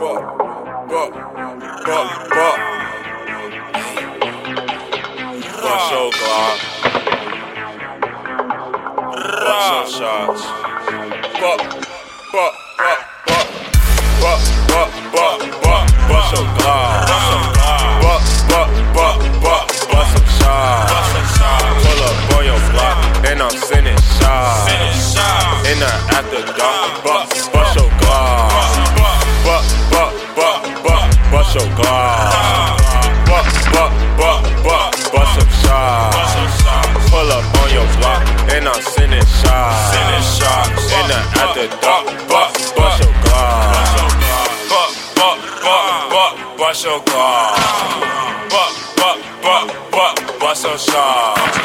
buck, buck, buck. Bust some shots. Buck, buck, buck, buck. Buck, buck, buck, buck. Buck, buck, buck, buck. Bust some shots. Pull up on your block and I'm sending shots. In the after dark. Buck, the dark. Buck, bust your Glock. Buck, buck, buck, buck. Bust your Glock. Buck, buck, buck, buck. Bust some shots.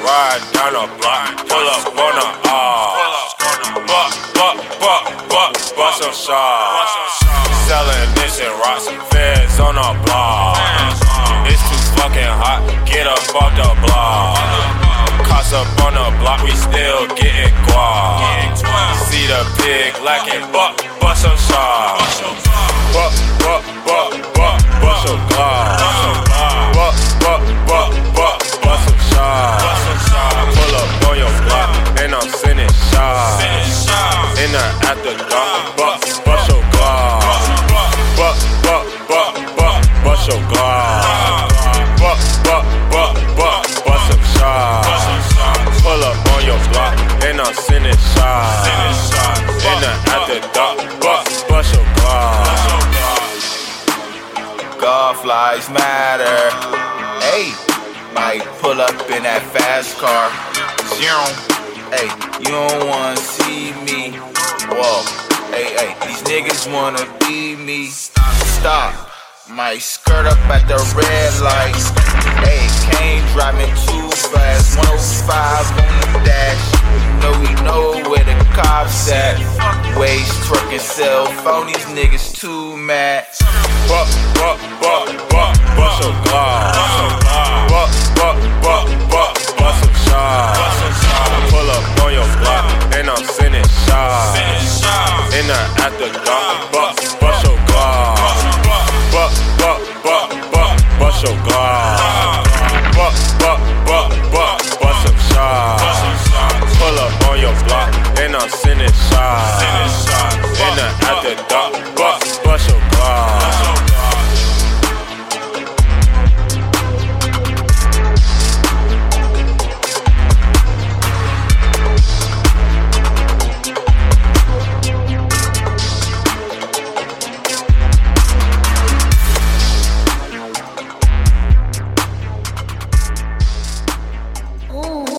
Ride down the block. Pull up on the R. Buck, buck, buck, buck. Bust some shots. Selling this and rocks. Feds on the block. It's too fucking hot. Get up off the block. Cops up on the block. We still guap. The pig lacking. Buck, bust some shots. Buck, buck, buck, buck. Bust some glock. Buck, buck, buck, buck. Bust some shots. Pull up on your block. And I'm sending shots. In the after dark. Buck, bust your glock. Buck, buck, buck, buck. Bust your glock. Buck, buck, buck, buck. Bust some shots. Pull up on your block. And I'm sending shots. God flies matter. Hey, might pull up in that fast car. Zero. Hey, you don't wanna see me. Whoa. Hey, hey, these niggas wanna be me. Stop. Might skirt up at the red light. Hey, Kane driving too fast. 105 on the dash. And cell phone. These niggas too mad. Buck, buck, buck, buck, bust your glock. Buck, buck, buck, buck, bust some shots. Pull up on your block and I'm sending shots. In the after dark, buck, bust your glock. Buck, buck, buck, buck, bust your glock. bust, bust your balls.